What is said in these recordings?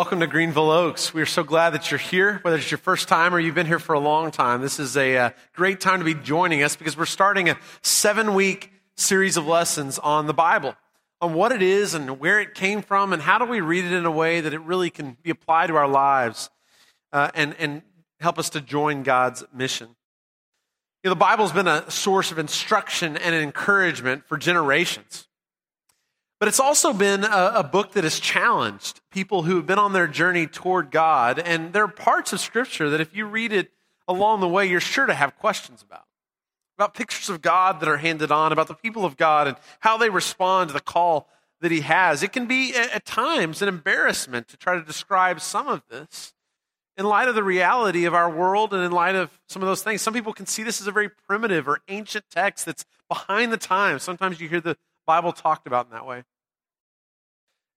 Welcome to Greenville Oaks. We are so glad that you're here, whether it's your first time or you've been here for a long time. This is a, uh, great time to be joining us because we're starting a seven week series of lessons on the Bible, on what it is and where it came from, and how do we read it in a way that it really can be applied to our lives uh, and, and help us to join God's mission. You know, the Bible's been a source of instruction and encouragement for generations. But it's also been a, a, book that has challenged people who have been on their journey toward God. And there are parts of Scripture that if you read it along the way, you're sure to have questions about. About pictures of God that are handed on, about the people of God and how they respond to the call that He has. It can be, at times, an embarrassment to try to describe some of this in light of the reality of our world and in light of some of those things. Some people can see this as a very primitive or ancient text that's behind the times. Sometimes you hear the Bible talked about in that way.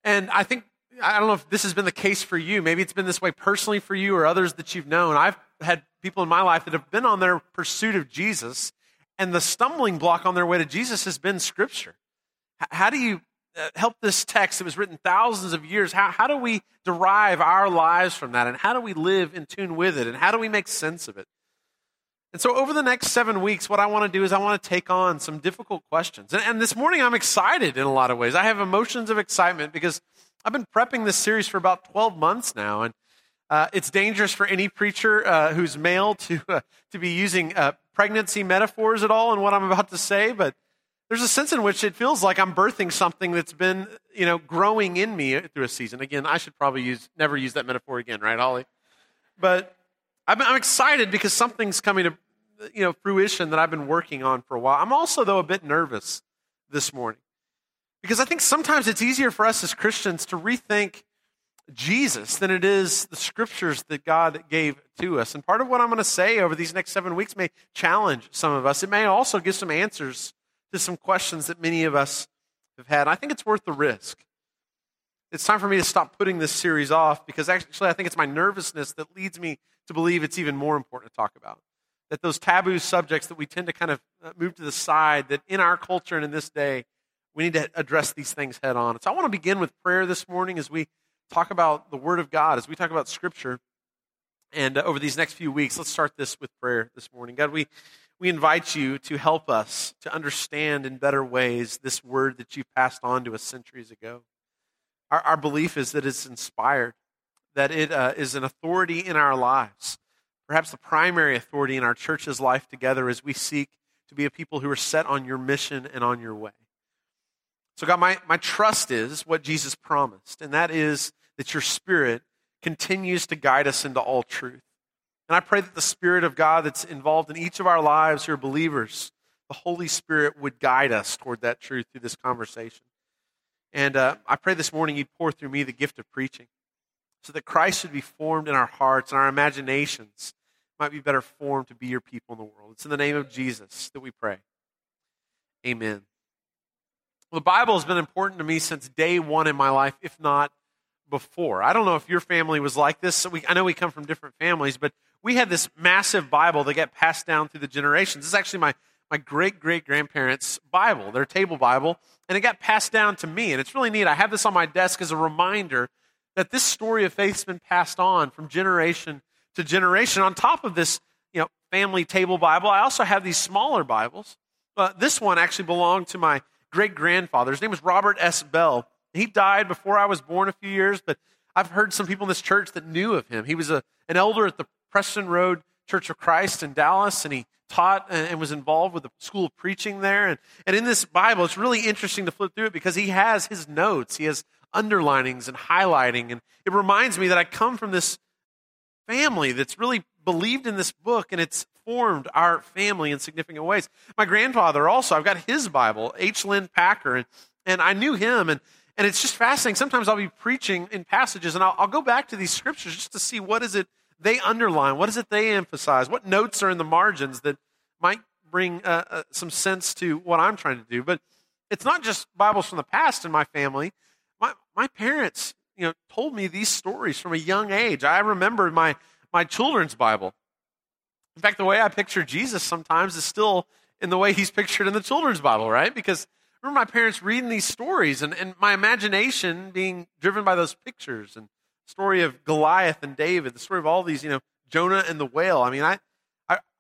And I think, I don't know if this has been the case for you. Maybe it's been this way personally for you or others that you've known. I've had people in my life that have been on their pursuit of Jesus, and the stumbling block on their way to Jesus has been Scripture. How do you uh, help this text that was written thousands of years? How, how do we derive our lives from that? And how do we live in tune with it? And how do we make sense of it? And so, over the next seven weeks, what I want to do is I want to take on some difficult questions. And, and, this morning, I'm excited in a lot of ways. I have emotions of excitement because I've been prepping this series for about 12 months now. And uh, it's dangerous for any preacher uh, who's male to, uh, to be using uh, pregnancy metaphors at all in what I'm about to say. But there's a sense in which it feels like I'm birthing something that's been you know, growing in me through a season. Again, I should probably use, never use that metaphor again, right, Holly? But I'm, I'm excited because something's coming to you know, fruition that I've been working on for a while. I'm also, though, a bit nervous this morning because I think sometimes it's easier for us as Christians to rethink Jesus than it is the scriptures that God gave to us. And part of what I'm going to say over these next seven weeks may challenge some of us. It may also give some answers to some questions that many of us have had. I think it's worth the risk. It's time for me to stop putting this series off because actually I think it's my nervousness that leads me to believe it's even more important to talk about that those taboo subjects that we tend to kind of uh, move to the side, that in our culture and in this day, we need to address these things head on. So I want to begin with prayer this morning as we talk about the Word of God, as we talk about Scripture. And uh, over these next few weeks, let's start this with prayer this morning. God, we, we invite you to help us to understand in better ways this Word that you passed on to us centuries ago. Our, our belief is that it's inspired, that it uh, is an authority in our lives perhaps the primary authority in our church's life together as we seek to be a people who are set on your mission and on your way. So, God, my, my trust is what Jesus promised, and that is that your Spirit continues to guide us into all truth. And I pray that the Spirit of God that's involved in each of our lives who are believers, the Holy Spirit would guide us toward that truth through this conversation. And uh, I pray this morning you'd pour through me the gift of preaching so that Christ would be formed in our hearts and our imaginations might be better formed to be your people in the world. It's in the name of Jesus that we pray. Amen. Well, the Bible has been important to me since day one in my life, if not before. I don't know if your family was like this. We, I know we come from different families, but we had this massive Bible that got passed down through the generations. This is actually my, my great great grandparents' Bible, their table Bible, and it got passed down to me. And it's really neat. I have this on my desk as a reminder that this story of faith has been passed on from generation to generation. On top of this, you know, family table Bible, I also have these smaller Bibles. Uh, this one actually belonged to my great grandfather. His name was Robert S. Bell. He died before I was born a few years, but I've heard some people in this church that knew of him. He was a, an elder at the Preston Road Church of Christ in Dallas, and he taught and was involved with the school of preaching there. And, and in this Bible, it's really interesting to flip through it because he has his notes. He has underlinings and highlighting. And it reminds me that I come from this family that's really believed in this book and it's formed our family in significant ways. My grandfather also, I've got his Bible, H. Lynn Packer, and, and I knew him. And, and it's just fascinating. Sometimes I'll be preaching in passages and I'll, I'll go back to these scriptures just to see what is it they underline, what is it they emphasize, what notes are in the margins that might bring uh, uh, some sense to what I'm trying to do. But it's not just Bibles from the past in my family my, parents, you know, told me these stories from a young age. I remember my, my children's Bible. In fact, the way I picture Jesus sometimes is still in the way he's pictured in the children's Bible, right? Because I remember my parents reading these stories and, and my imagination being driven by those pictures and story of Goliath and David, the story of all these, you know, Jonah and the whale. I mean, I,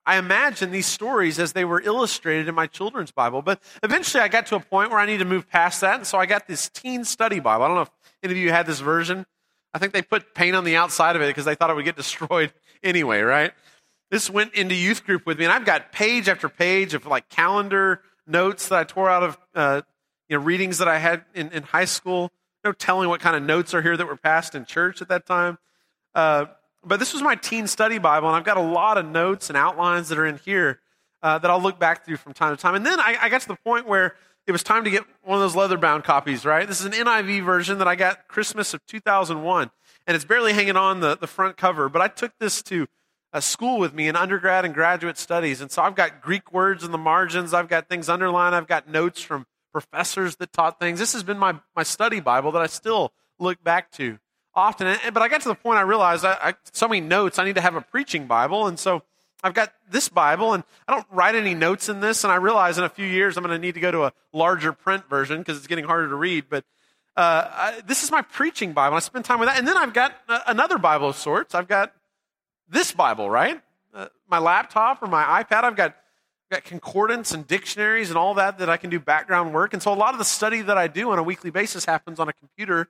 I, imagine these stories as they were illustrated in my children's Bible. But eventually I got to a point where I need to move past that. And so I got this teen study Bible. I don't know if any of you had this version. I think they put paint on the outside of it because they thought it would get destroyed anyway, right? This went into youth group with me, and I've got page after page of like calendar notes that I tore out of uh, you know readings that I had in, in high school. No telling what kind of notes are here that were passed in church at that time. Uh, but this was my teen study Bible, and I've got a lot of notes and outlines that are in here uh, that I'll look back through from time to time. And then I, I got to the point where it was time to get one of those leather bound copies, right? This is an NIV version that I got Christmas of 2001, and it's barely hanging on the, the front cover. But I took this to a school with me in undergrad and graduate studies. And so I've got Greek words in the margins, I've got things underlined, I've got notes from professors that taught things. This has been my, my study Bible that I still look back to often. But I got to the point I realized I, I, so many notes, I need to have a preaching Bible. And so I've got this Bible, and I don't write any notes in this. And I realize in a few years I'm going to need to go to a larger print version because it's getting harder to read. But uh, I, this is my preaching Bible. I spend time with that. And then I've got uh, another Bible of sorts. I've got this Bible, right? Uh, my laptop or my iPad, I've got, got concordance and dictionaries and all that that I can do background work. And so a lot of the study that I do on a weekly basis happens on a computer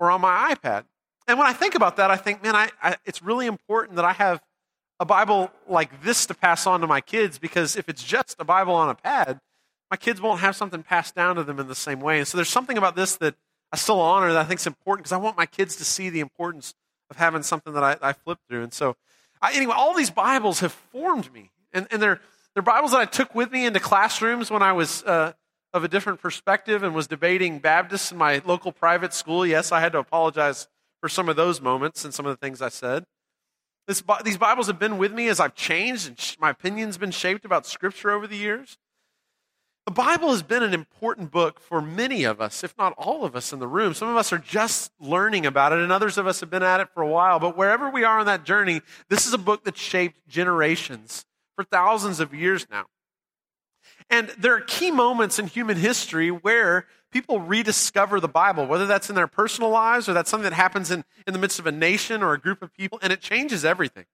or on my iPad. And when I think about that, I think, man, I, I, it's really important that I have a Bible like this to pass on to my kids because if it's just a Bible on a pad, my kids won't have something passed down to them in the same way. And so there's something about this that I still honor that I think is important because I want my kids to see the importance of having something that I, I flip through. And so I, anyway, all these Bibles have formed me. And, and they're, they're Bibles that I took with me into classrooms when I was uh, of a different perspective and was debating Baptists in my local private school. Yes, I had to apologize for some of those moments and some of the things I said. This, these Bibles have been with me as I've changed and my opinion's been shaped about Scripture over the years. The Bible has been an important book for many of us, if not all of us in the room. Some of us are just learning about it, and others of us have been at it for a while. But wherever we are on that journey, this is a book that shaped generations for thousands of years now. And there are key moments in human history where people rediscover the Bible, whether that's in their personal lives or that's something that happens in, in the midst of a nation or a group of people, and it changes everything.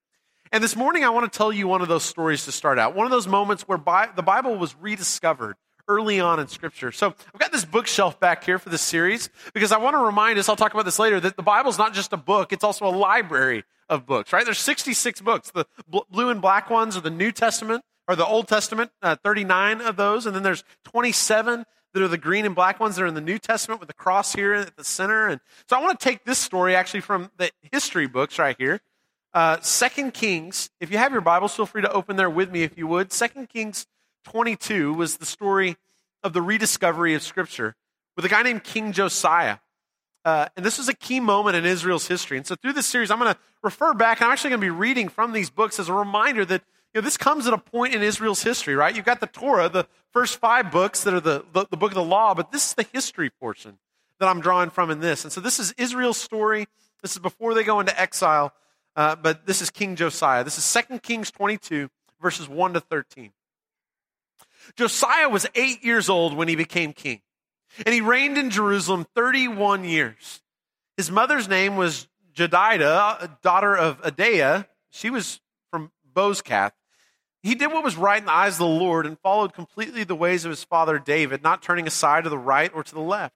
And this morning, I want to tell you one of those stories to start out. One of those moments where Bi- the Bible was rediscovered early on in Scripture. So I've got this bookshelf back here for this series because I want to remind us, I'll talk about this later, that the Bible's not just a book, it's also a library of books, right? There's 66 books. The blue and black ones are the New Testament, or the Old Testament, uh, 39 of those, and then there's 27 that are the green and black ones that are in the New Testament with the cross here at the center. And so I want to take this story actually from the history books right here. Uh, Second Kings, if you have your Bibles, feel free to open there with me if you would. Second Kings 22 was the story of the rediscovery of Scripture with a guy named King Josiah. Uh, and this was a key moment in Israel's history. And so through this series, I'm going to refer back. I'm actually going to be reading from these books as a reminder that know, this comes at a point in Israel's history, right? You've got the Torah, the first five books that are the, the, the book of the law, but this is the history portion that I'm drawing from in this. And so this is Israel's story. This is before they go into exile, uh, but this is King Josiah. This is 2 Kings 22, verses 1 to 13. Josiah was eight years old when he became king, and he reigned in Jerusalem 31 years. His mother's name was Jedidah, daughter of Adaiah. She was from Bozkath. He did what was right in the eyes of the Lord and followed completely the ways of his father David, not turning aside to the right or to the left.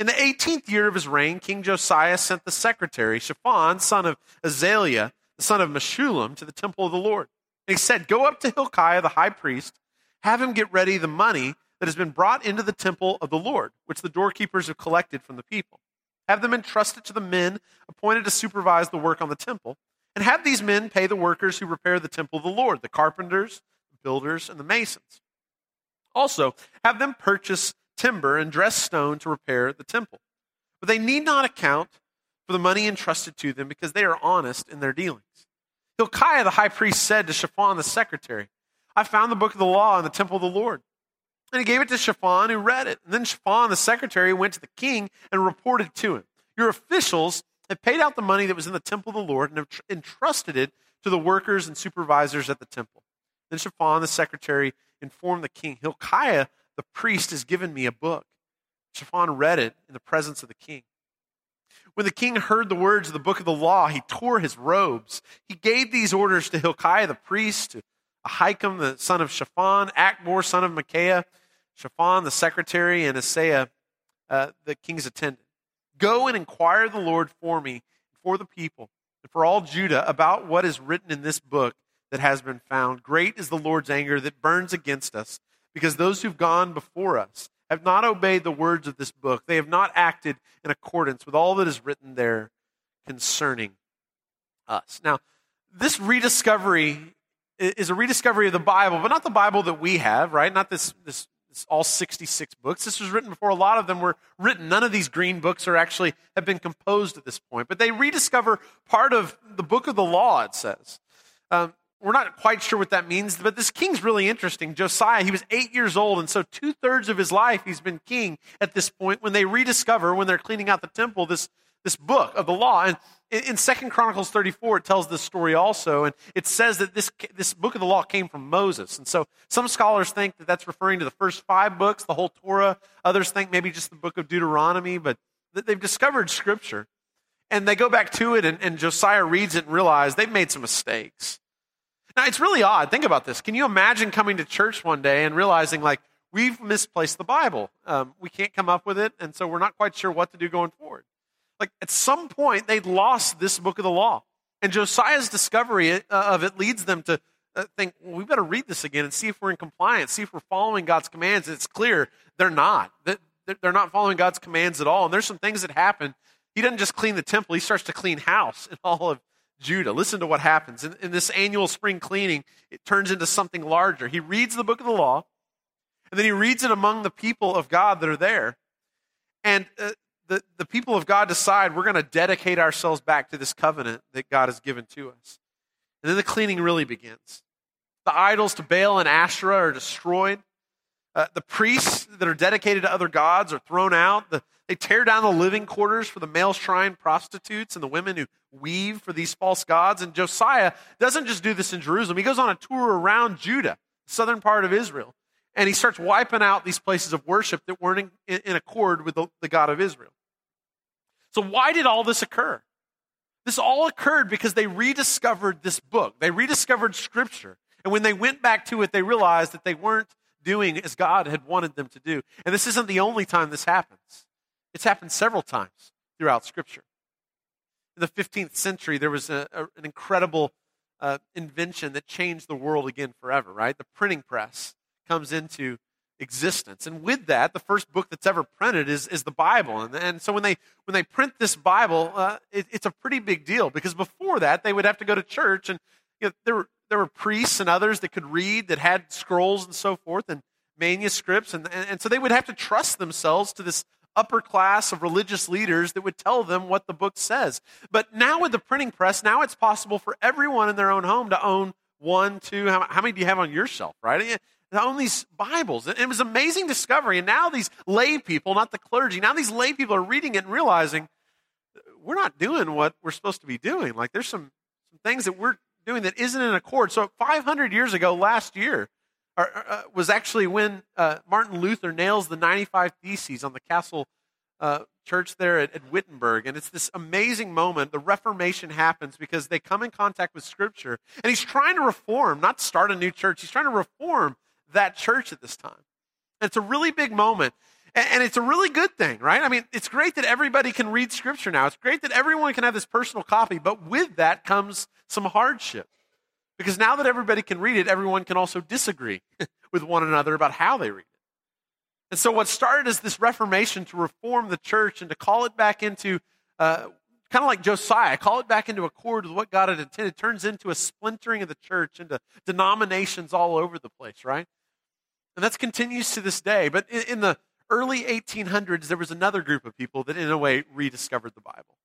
In the 18th year of his reign, King Josiah sent the secretary, Shaphan, son of Azaliah, the son of Meshullam, to the temple of the Lord. And he said, Go up to Hilkiah the high priest have him get ready the money that has been brought into the temple of the Lord, which the doorkeepers have collected from the people. Have them entrusted to the men appointed to supervise the work on the temple, and have these men pay the workers who repair the temple of the Lord, the carpenters, the builders, and the masons. Also, have them purchase timber and dress stone to repair the temple. But they need not account for the money entrusted to them because they are honest in their dealings. Hilkiah the high priest said to Shaphan the secretary, I found the book of the law in the temple of the Lord. And he gave it to Shaphan, who read it. And then Shaphan, the secretary, went to the king and reported to him Your officials have paid out the money that was in the temple of the Lord and have tr- entrusted it to the workers and supervisors at the temple. Then Shaphan, the secretary, informed the king Hilkiah, the priest, has given me a book. Shaphan read it in the presence of the king. When the king heard the words of the book of the law, he tore his robes. He gave these orders to Hilkiah the priest, to Ahikam the son of Shaphan, Achbor son of Micaiah, Shaphan the secretary, and Asaiah uh, the king's attendant. Go and inquire the Lord for me, for the people, and for all Judah about what is written in this book that has been found. Great is the Lord's anger that burns against us, because those who've gone before us have not obeyed the words of this book. They have not acted in accordance with all that is written there concerning us. Now, this rediscovery is a rediscovery of the Bible, but not the Bible that we have, right? Not this, this, this, all 66 books. This was written before a lot of them were written. None of these green books are actually have been composed at this point, but they rediscover part of the book of the law, it says. Um, we're not quite sure what that means, but this king's really interesting. Josiah, he was eight years old, and so two thirds of his life he's been king at this point when they rediscover, when they're cleaning out the temple, this, this book of the law. And in Second Chronicles 34, it tells this story also, and it says that this, this book of the law came from Moses. And so some scholars think that that's referring to the first five books, the whole Torah. Others think maybe just the book of Deuteronomy, but they've discovered scripture. And they go back to it, and, and Josiah reads it and realizes they've made some mistakes. Now, it's really odd. Think about this. Can you imagine coming to church one day and realizing, like, we've misplaced the Bible? Um, we can't come up with it, and so we're not quite sure what to do going forward. Like, at some point, they'd lost this book of the law. And Josiah's discovery uh, of it leads them to uh, think, well, we better read this again and see if we're in compliance, see if we're following God's commands. And it's clear they're not. They're not following God's commands at all. And there's some things that happen. He doesn't just clean the temple, he starts to clean house in all of Judah. Listen to what happens. In, in, this annual spring cleaning, it turns into something larger. He reads the book of the law, and then he reads it among the people of God that are there. And uh, the, the people of God decide we're going to dedicate ourselves back to this covenant that God has given to us. And then the cleaning really begins. The idols to Baal and Asherah are destroyed. Uh, the priests that are dedicated to other gods are thrown out. The, they tear down the living quarters for the male shrine prostitutes and the women who weave for these false gods. And Josiah doesn't just do this in Jerusalem, he goes on a tour around Judah, southern part of Israel. And he starts wiping out these places of worship that weren't in, in accord with the, the God of Israel. So, why did all this occur? This all occurred because they rediscovered this book. They rediscovered Scripture. And when they went back to it, they realized that they weren't doing as God had wanted them to do. And this isn't the only time this happens, it's happened several times throughout Scripture. In the 15th century, there was a, a, an incredible uh, invention that changed the world again forever, right? The printing press comes into existence. And with that, the first book that's ever printed is, is the Bible. And, and so when they, when they print this Bible, uh, it, it's a pretty big deal because before that, they would have to go to church and you know, there, were, there were priests and others that could read, that had scrolls and so forth, and manuscripts. And, and, and so they would have to trust themselves to this upper class of religious leaders that would tell them what the book says. But now with the printing press, now it's possible for everyone in their own home to own one, two, how, how many do you have on your shelf, right? Own these Bibles. And it was an amazing discovery. And now these lay people, not the clergy, now these lay people are reading it and realizing we're not doing what we're supposed to be doing. Like there's some, some things that we're doing that isn't in accord. So 500 years ago, last year, uh, was actually when uh, Martin Luther nails the 95 Theses on the castle uh, church there at, at, Wittenberg. And it's this amazing moment. The Reformation happens because they come in contact with Scripture. And he's trying to reform, not start a new church, he's trying to reform that church at this time. It's a really big moment. And, and it's a really good thing, right? I mean, it's great that everybody can read Scripture now. It's great that everyone can have this personal copy. But with that comes some hardship. Because now that everybody can read it, everyone can also disagree with one another about how they read it. And so, what started as this Reformation to reform the church and to call it back into, uh, kind of like Josiah, call it back into accord with what God had intended, turns into a splintering of the church into denominations all over the place, right? And that continues to this day. But in, in the early 1800s, there was another group of people that, in a way, rediscovered the Bible.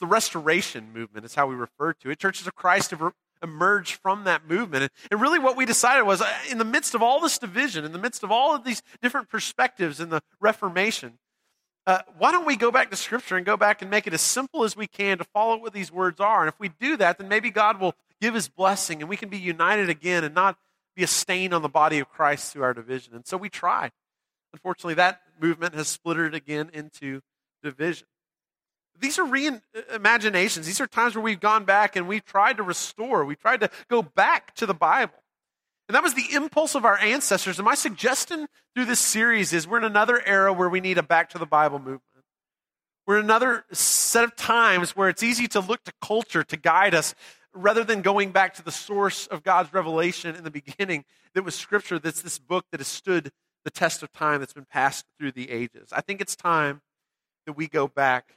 The Restoration movement is how we refer to it. Churches of Christ have emerged from that movement. And really, what we decided was uh, in the midst of all this division, in the midst of all of these different perspectives in the Reformation, uh, why don't we go back to Scripture and go back and make it as simple as we can to follow what these words are? And if we do that, then maybe God will give his blessing and we can be united again and not be a stain on the body of Christ through our division. And so we tried. Unfortunately, that movement has splittered again into division. These are reimaginations. These are times where we've gone back and we've tried to restore, we've tried to go back to the Bible. And that was the impulse of our ancestors. And my suggestion through this series is we're in another era where we need a back to the Bible movement. We're in another set of times where it's easy to look to culture to guide us rather than going back to the source of God's revelation in the beginning that was Scripture, that's this book that has stood the test of time, that's been passed through the ages. I think it's time that we go back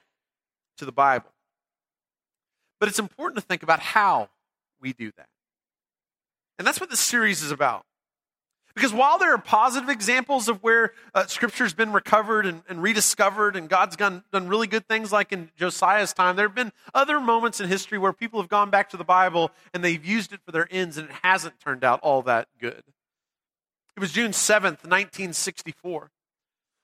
to the Bible. But it's important to think about how we do that. And that's what this series is about. Because while there are positive examples of where uh, Scripture's been recovered and, and rediscovered, and God's done, done really good things like in Josiah's time, there have been other moments in history where people have gone back to the Bible and they've used it for their ends, and it hasn't turned out all that good. It was June 7th, 1964.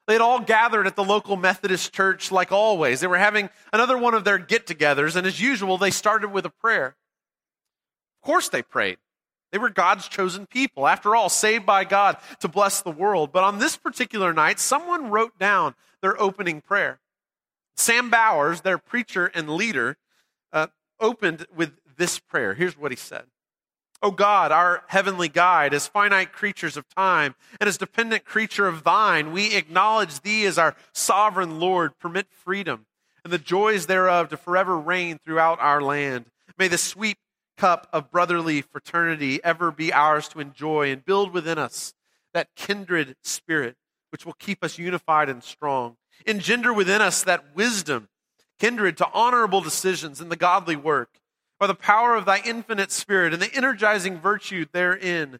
They had all gathered at the local Methodist church like always. They were having another one of their get togethers, and as usual, they started with a prayer. Of course, they prayed. They were God's chosen people. After all, saved by God to bless the world. But on this particular night, someone wrote down their opening prayer. Sam Bowers, their preacher and leader, uh, opened with this prayer. Here's what he said O God, our heavenly guide, as finite creatures of time and as dependent creature of thine, we acknowledge thee as our sovereign Lord. Permit freedom and the joys thereof to forever reign throughout our land. May the sweet cup of brotherly fraternity ever be ours to enjoy and build within us that kindred spirit which will keep us unified and strong. Engender within us that wisdom, kindred to honorable decisions and the godly work, by the power of thy infinite spirit and the energizing virtue therein.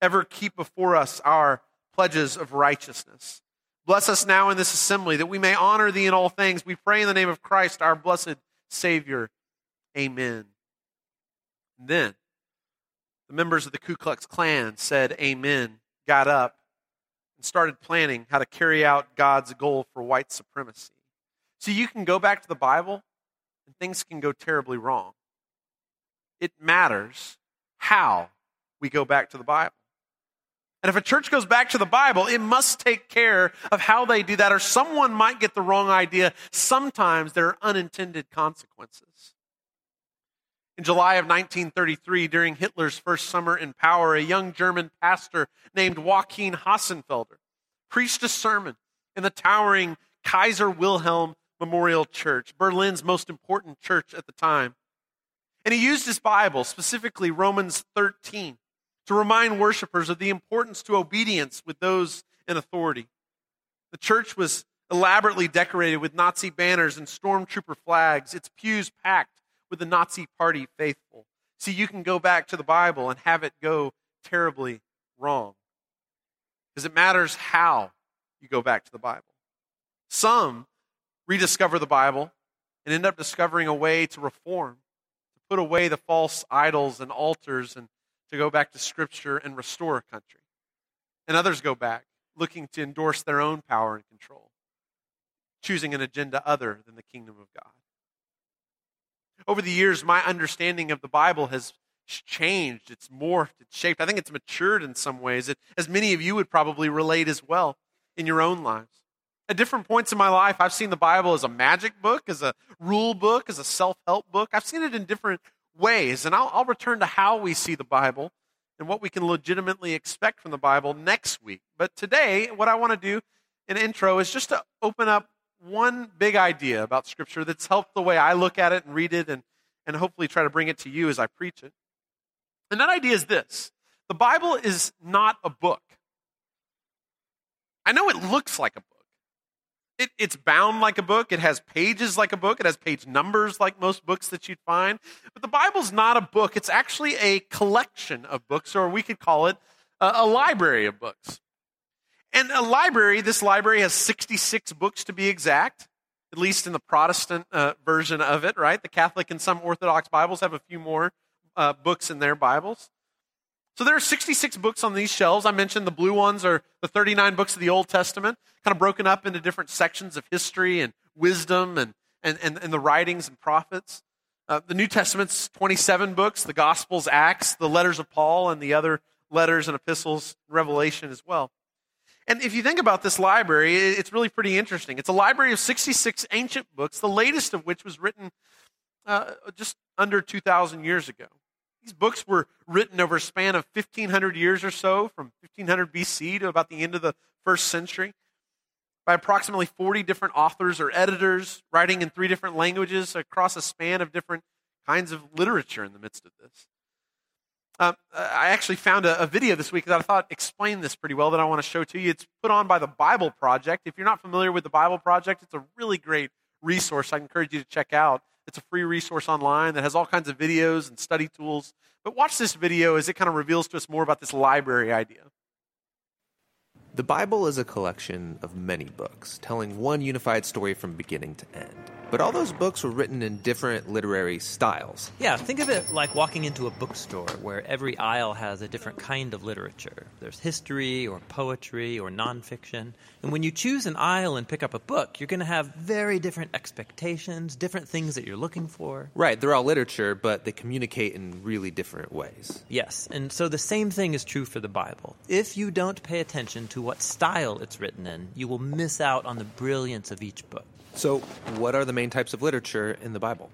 Ever keep before us our pledges of righteousness. Bless us now in this assembly that we may honor thee in all things. We pray in the name of Christ, our blessed Savior. Amen. Then the members of the Ku Klux Klan said amen, got up, and started planning how to carry out God's goal for white supremacy. So you can go back to the Bible and things can go terribly wrong. It matters how we go back to the Bible. And if a church goes back to the Bible, it must take care of how they do that, or someone might get the wrong idea. Sometimes there are unintended consequences. In July of 1933, during Hitler's first summer in power, a young German pastor named Joachim Hossenfelder preached a sermon in the towering Kaiser Wilhelm Memorial Church, Berlin's most important church at the time. And he used his Bible, specifically Romans 13, to remind worshipers of the importance to obedience with those in authority. The church was elaborately decorated with Nazi banners and stormtrooper flags, its pews packed with the Nazi Party faithful. See, you can go back to the Bible and have it go terribly wrong. Because it matters how you go back to the Bible. Some rediscover the Bible and end up discovering a way to reform, to put away the false idols and altars and to go back to Scripture and restore a country. And others go back looking to endorse their own power and control, choosing an agenda other than the kingdom of God. Over the years, my understanding of the Bible has changed. It's morphed, it's shaped. I think it's matured in some ways, it, as many of you would probably relate as well in your own lives. At different points in my life, I've seen the Bible as a magic book, as a rule book, as a self help book. I've seen it in different ways. And I'll, I'll return to how we see the Bible and what we can legitimately expect from the Bible next week. But today, what I want to do in intro is just to open up one big idea about Scripture that's helped the way I look at it and read it and, and hopefully try to bring it to you as I preach it. And that idea is this the Bible is not a book. I know it looks like a book. It, it's bound like a book. It has pages like a book. It has page numbers like most books that you'd find. But the Bible's not a book. It's actually a collection of books, or we could call it a, a library of books. And a library, this library has 66 books to be exact, at least in the Protestant uh, version of it, right? The Catholic and some Orthodox Bibles have a few more uh, books in their Bibles. So there are 66 books on these shelves. I mentioned the blue ones are the 39 books of the Old Testament, kind of broken up into different sections of history and wisdom and, and, and, and the writings and prophets. Uh, the New Testament's 27 books, the Gospels, Acts, the letters of Paul, and the other letters and epistles, Revelation as well. And if you think about this library, it's really pretty interesting. It's a library of 66 ancient books, the latest of which was written uh, just under 2,000 years ago. These books were written over a span of 1,500 years or so, from 1500 BC to about the end of the first century, by approximately 40 different authors or editors, writing in three different languages across a span of different kinds of literature in the midst of this. Um, I actually found a, a, video this week that I thought explained this pretty well that I want to show to you. It's put on by the Bible Project. If you're not familiar with the Bible Project, it's a really great resource I encourage you to check out. It's a free resource online that has all kinds of videos and study tools. But watch this video as it kind of reveals to us more about this library idea. The Bible is a collection of many books, telling one unified story from beginning to end. But all those books were written in different literary styles. Yeah, think of it like walking into a bookstore where every aisle has a different kind of literature. There's history or poetry or nonfiction. And when you choose an aisle and pick up a book, you're going to have very different expectations, different things that you're looking for. Right, they're all literature, but they communicate in really different ways. Yes, and so the same thing is true for the Bible. If you don't pay attention to what style it's written in, you will miss out on the brilliance of each book. So, what are the main types of literature in the Bible?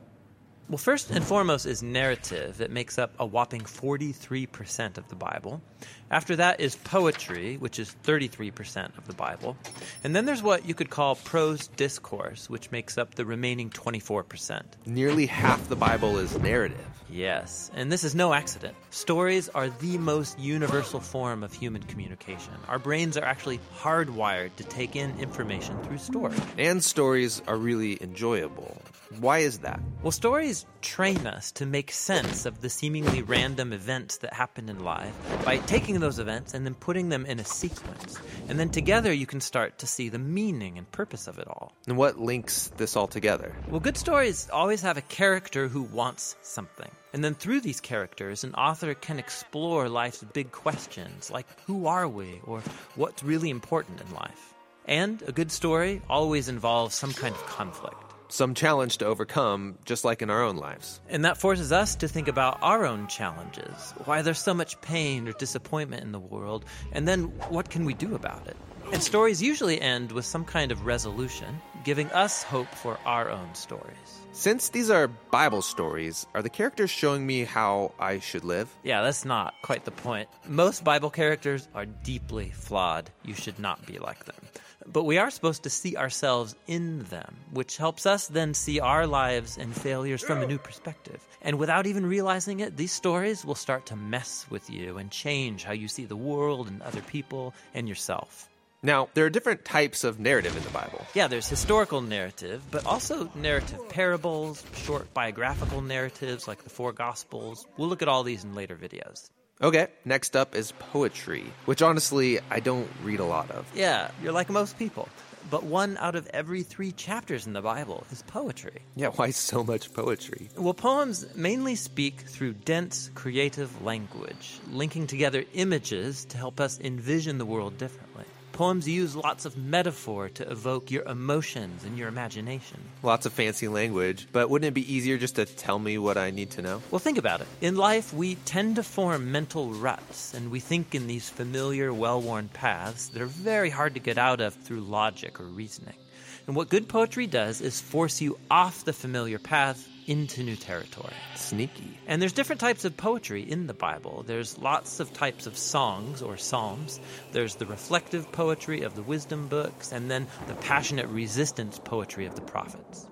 Well, first and foremost is narrative. That makes up a whopping 43% of the Bible. After that is poetry, which is 33% of the Bible. And then there's what you could call prose discourse, which makes up the remaining 24%. Nearly half the Bible is narrative. Yes, and this is no accident. Stories are the most universal form of human communication. Our brains are actually hardwired to take in information through stories. And stories are really enjoyable. Why is that? Well, stories train us to make sense of the seemingly random events that happen in life by taking those events and then putting them in a sequence. And then together you can start to see the meaning and purpose of it all. And what links this all together? Well, good stories always have a character who wants something. And then through these characters, an author can explore life's big questions like who are we or what's really important in life. And a good story always involves some kind of conflict some challenge to overcome, just like in our own lives. And that forces us to think about our own challenges, why there's so much pain or disappointment in the world, and then what can we do about it? And stories usually end with some kind of resolution, giving us hope for our own stories. Since these are Bible stories, are the characters showing me how I should live? Yeah, that's not quite the point. Most Bible characters are deeply flawed. You should not be like them. But we are supposed to see ourselves in them, which helps us then see our lives and failures from a new perspective. And without even realizing it, these stories will start to mess with you and change how you see the world and other people and yourself. Now, there are different types of narrative in the Bible. Yeah, there's historical narrative, but also narrative parables, short biographical narratives like the four Gospels. We'll look at all these in later videos. Okay, next up is poetry, which honestly I don't read a lot of. Yeah, you're like most people. But one out of every three chapters in the Bible is poetry. Yeah, why so much poetry? Well, poems mainly speak through dense, creative language, linking together images to help us envision the world differently. Poems use lots of metaphor to evoke your emotions and your imagination. Lots of fancy language, but wouldn't it be easier just to tell me what I need to know? Well, think about it. In life, we tend to form mental ruts, and we think in these familiar, well worn paths that are very hard to get out of through logic or reasoning. And what good poetry does is force you off the familiar path into new territory. Sneaky. And there's different types of poetry in the Bible. There's lots of types of songs or psalms. There's the reflective poetry of the wisdom books, and then the passionate resistance poetry of the prophets.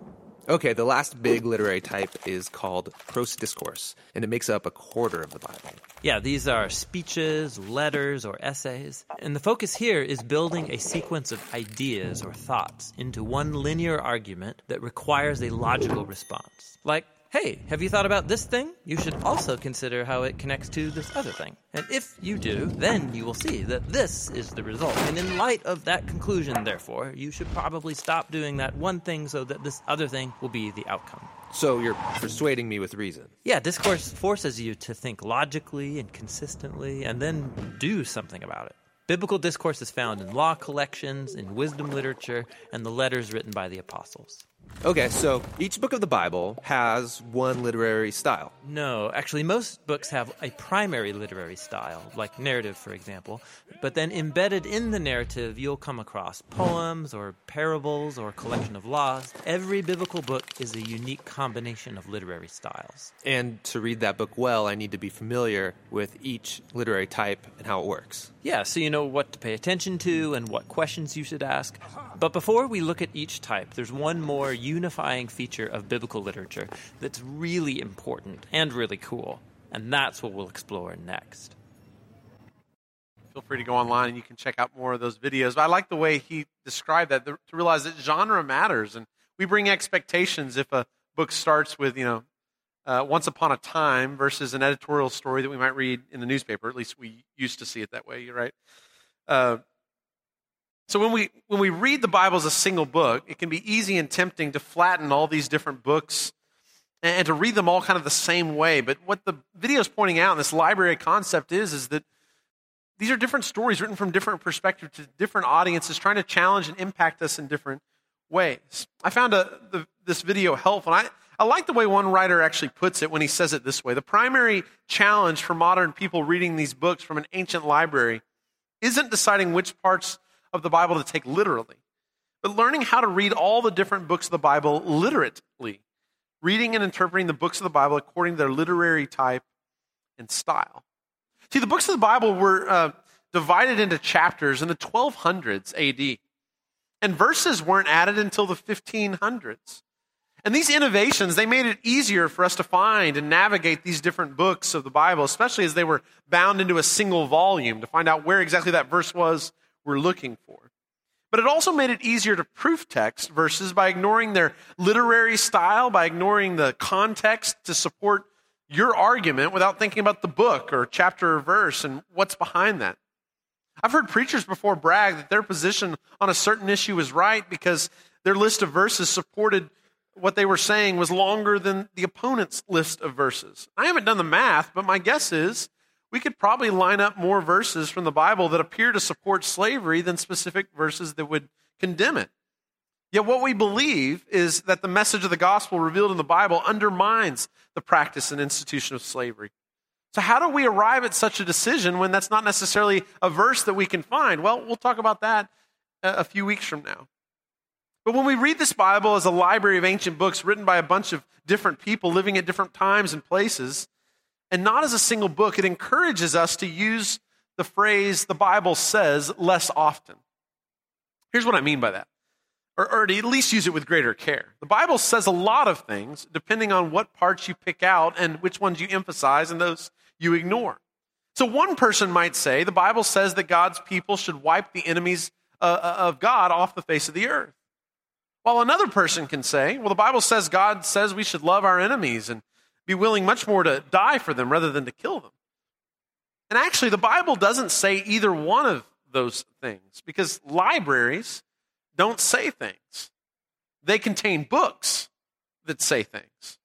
Okay, the last big literary type is called prose discourse, and it makes up a quarter of the Bible. Yeah, these are speeches, letters, or essays. And the focus here is building a sequence of ideas or thoughts into one linear argument that requires a logical response. Like, hey, have you thought about this thing? You should also consider how it connects to this other thing. And if you do, then you will see that this is the result. And in light of that conclusion, therefore, you should probably stop doing that one thing so that this other thing will be the outcome. So you're persuading me with reason. Yeah, discourse forces you to think logically and consistently and then do something about it. Biblical discourse is found in law collections, in wisdom literature, and the letters written by the apostles. Okay, so each book of the Bible has one literary style. No, actually, most books have a primary literary style, like narrative, for example. But then embedded in the narrative, you'll come across poems or parables or collection of laws. Every biblical book is a unique combination of literary styles. And to read that book well, I need to be familiar with each literary type and how it works. Yeah, so you know what to pay attention to and what questions you should ask. But before we look at each type, there's one more unifying feature of biblical literature that's really important and really cool. And that's what we'll explore next. Feel free to go online and you can check out more of those videos. But I like the way he described that to realize that genre matters. And we bring expectations if a book starts with, you know, uh, once upon a time versus an editorial story that we might read in the newspaper. At least we used to see it that way, you're right? Uh, so when we when we read the Bible as a single book, it can be easy and tempting to flatten all these different books and, and to read them all kind of the same way. But what the video is pointing out in this library concept is is that these are different stories written from different perspectives to different audiences, trying to challenge and impact us in different ways. I found a, the, this video helpful. And I, I like the way one writer actually puts it when he says it this way. The primary challenge for modern people reading these books from an ancient library isn't deciding which parts of the Bible to take literally, but learning how to read all the different books of the Bible literately, reading and interpreting the books of the Bible according to their literary type and style. See, the books of the Bible were uh, divided into chapters in the 1200s AD, and verses weren't added until the 1500s. And these innovations, they made it easier for us to find and navigate these different books of the Bible, especially as they were bound into a single volume to find out where exactly that verse was we're looking for. But it also made it easier to proof text verses by ignoring their literary style, by ignoring the context to support your argument without thinking about the book or chapter or verse and what's behind that. I've heard preachers before brag that their position on a certain issue was right because their list of verses supported what they were saying was longer than the opponent's list of verses. I haven't done the math, but my guess is we could probably line up more verses from the Bible that appear to support slavery than specific verses that would condemn it. Yet, what we believe is that the message of the gospel revealed in the Bible undermines the practice and institution of slavery. So, how do we arrive at such a decision when that's not necessarily a verse that we can find? Well, we'll talk about that uh, a few weeks from now. But when we read this Bible as a library of ancient books written by a bunch of different people living at different times and places, and not as a single book, it encourages us to use the phrase the Bible says less often. Here's what I mean by that, or, or to at least use it with greater care. The Bible says a lot of things depending on what parts you pick out and which ones you emphasize and those you ignore. So, one person might say the Bible says that God's people should wipe the enemies uh, uh of God off the face of the earth. While another person can say, well, the Bible says God says we should love our enemies and be willing much more to die for them rather than to kill them. And actually, the Bible doesn't say either one of those things because libraries don't say things. They contain books that say things.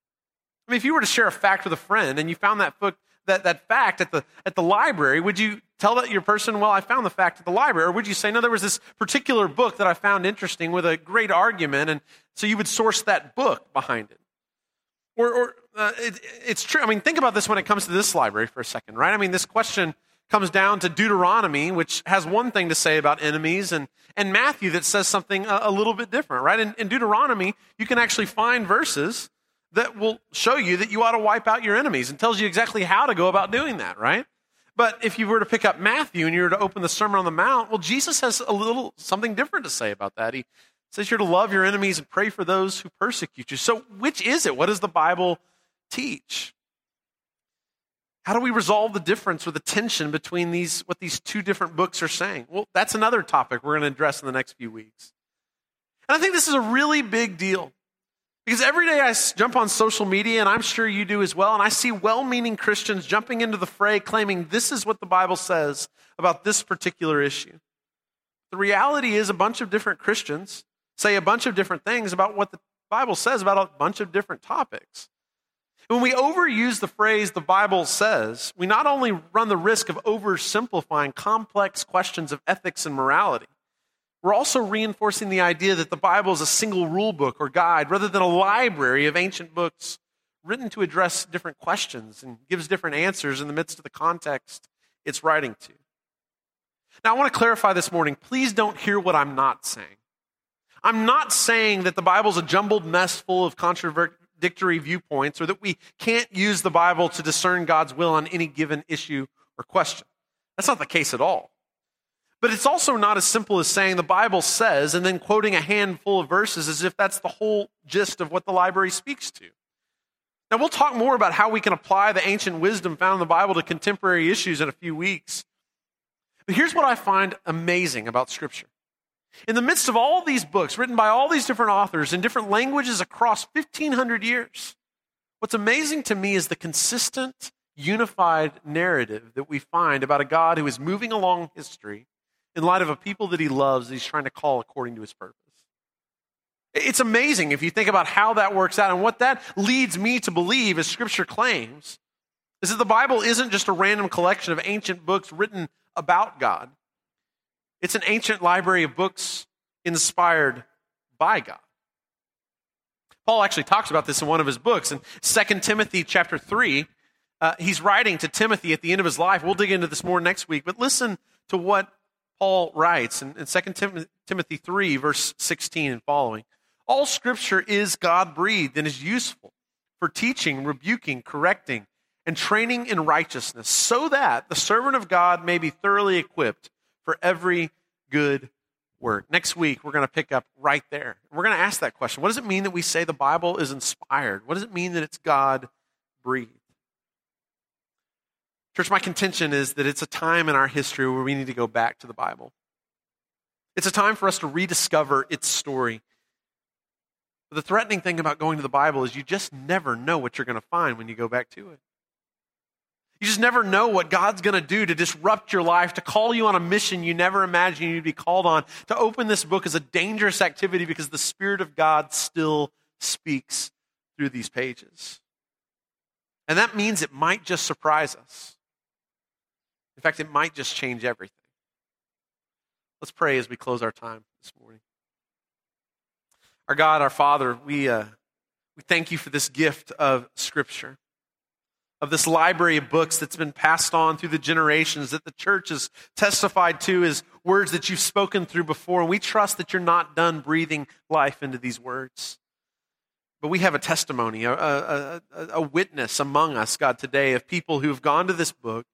I mean, if you were to share a fact with a friend and you found that book, that, that fact at the, at the library, would you tell that your person, well, I found the fact at the library? Or would you say, no, there was this particular book that I found interesting with a great argument, and so you would source that book behind it? Or, or uh, it, it's true. I mean, think about this when it comes to this library for a second, right? I mean, this question comes down to Deuteronomy, which has one thing to say about enemies, and, and Matthew that says something a, a little bit different, right? In, in Deuteronomy, you can actually find verses that will show you that you ought to wipe out your enemies and tells you exactly how to go about doing that, right? But if you were to pick up Matthew and you were to open the Sermon on the Mount, well, Jesus has a little something different to say about that. He says you're to love your enemies and pray for those who persecute you. So, which is it? What does the Bible teach? How do we resolve the difference or the tension between these what these two different books are saying? Well, that's another topic we're going to address in the next few weeks. And I think this is a really big deal. Because every day I jump on social media, and I'm sure you do as well, and I see well meaning Christians jumping into the fray claiming this is what the Bible says about this particular issue. The reality is, a bunch of different Christians say a bunch of different things about what the Bible says about a bunch of different topics. When we overuse the phrase the Bible says, we not only run the risk of oversimplifying complex questions of ethics and morality, we're also reinforcing the idea that the Bible is a single rule book or guide rather than a library of ancient books written to address different questions and gives different answers in the midst of the context it's writing to. Now, I want to clarify this morning please don't hear what I'm not saying. I'm not saying that the Bible's a jumbled mess full of contradictory viewpoints or that we can't use the Bible to discern God's will on any given issue or question. That's not the case at all. But it's also not as simple as saying the Bible says and then quoting a handful of verses as if that's the whole gist of what the library speaks to. Now, we'll talk more about how we can apply the ancient wisdom found in the Bible to contemporary issues in a few weeks. But here's what I find amazing about Scripture. In the midst of all these books written by all these different authors in different languages across 1,500 years, what's amazing to me is the consistent, unified narrative that we find about a God who is moving along history in light of a people that he loves that he's trying to call according to his purpose. It's amazing if you think about how that works out. And what that leads me to believe, as Scripture claims, is that the Bible isn't just a random collection of ancient books written about God, it's an ancient library of books inspired by God. Paul actually talks about this in one of his books. In 2 Timothy chapter 3, uh, he's writing to Timothy at the end of his life. We'll dig into this more next week, but listen to what Paul writes in, in 2 Timothy 3, verse 16 and following. All scripture is God breathed and is useful for teaching, rebuking, correcting, and training in righteousness, so that the servant of God may be thoroughly equipped for every good work. Next week, we're going to pick up right there. We're going to ask that question What does it mean that we say the Bible is inspired? What does it mean that it's God breathed? Church, my contention is that it's a time in our history where we need to go back to the Bible. It's a time for us to rediscover its story. But the threatening thing about going to the Bible is you just never know what you're going to find when you go back to it. You just never know what God's going to do to disrupt your life, to call you on a mission you never imagined you'd be called on. To open this book is a dangerous activity because the Spirit of God still speaks through these pages. And that means it might just surprise us. In fact, it might just change everything. Let's pray as we close our time this morning. Our God, our Father, we, uh, we thank you for this gift of Scripture, of this library of books that's been passed on through the generations that the church has testified to as words that you've spoken through before. And we trust that you're not done breathing life into these words. But we have a testimony, a, a, a, a witness among us, God, today of people who have gone to this book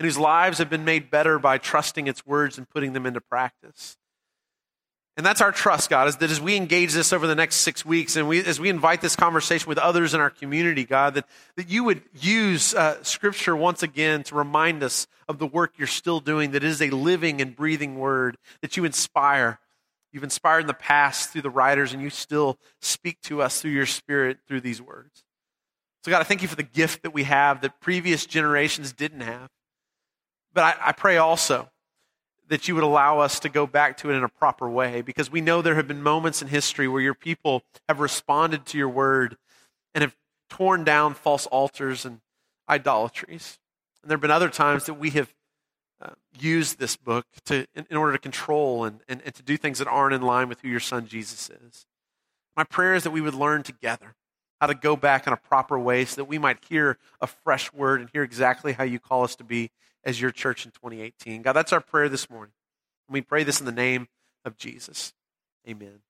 and whose lives have been made better by trusting its words and putting them into practice. And that's our trust, God, is that as we engage this over the next six weeks and we, as we invite this conversation with others in our community, God, that, that you would use uh, Scripture once again to remind us of the work you're still doing, that is a living and breathing word, that you inspire. You've inspired in the past through the writers, and you still speak to us through your Spirit through these words. So, God, I thank you for the gift that we have that previous generations didn't have. But I, I pray also that you would allow us to go back to it in a proper way because we know there have been moments in history where your people have responded to your word and have torn down false altars and idolatries. And there have been other times that we have uh, used this book to, in, in order to control and, and, and to do things that aren't in line with who your son Jesus is. My prayer is that we would learn together how to go back in a proper way so that we might hear a fresh word and hear exactly how you call us to be as your church in 2018. God, that's our prayer this morning. And we pray this in the name of Jesus. Amen.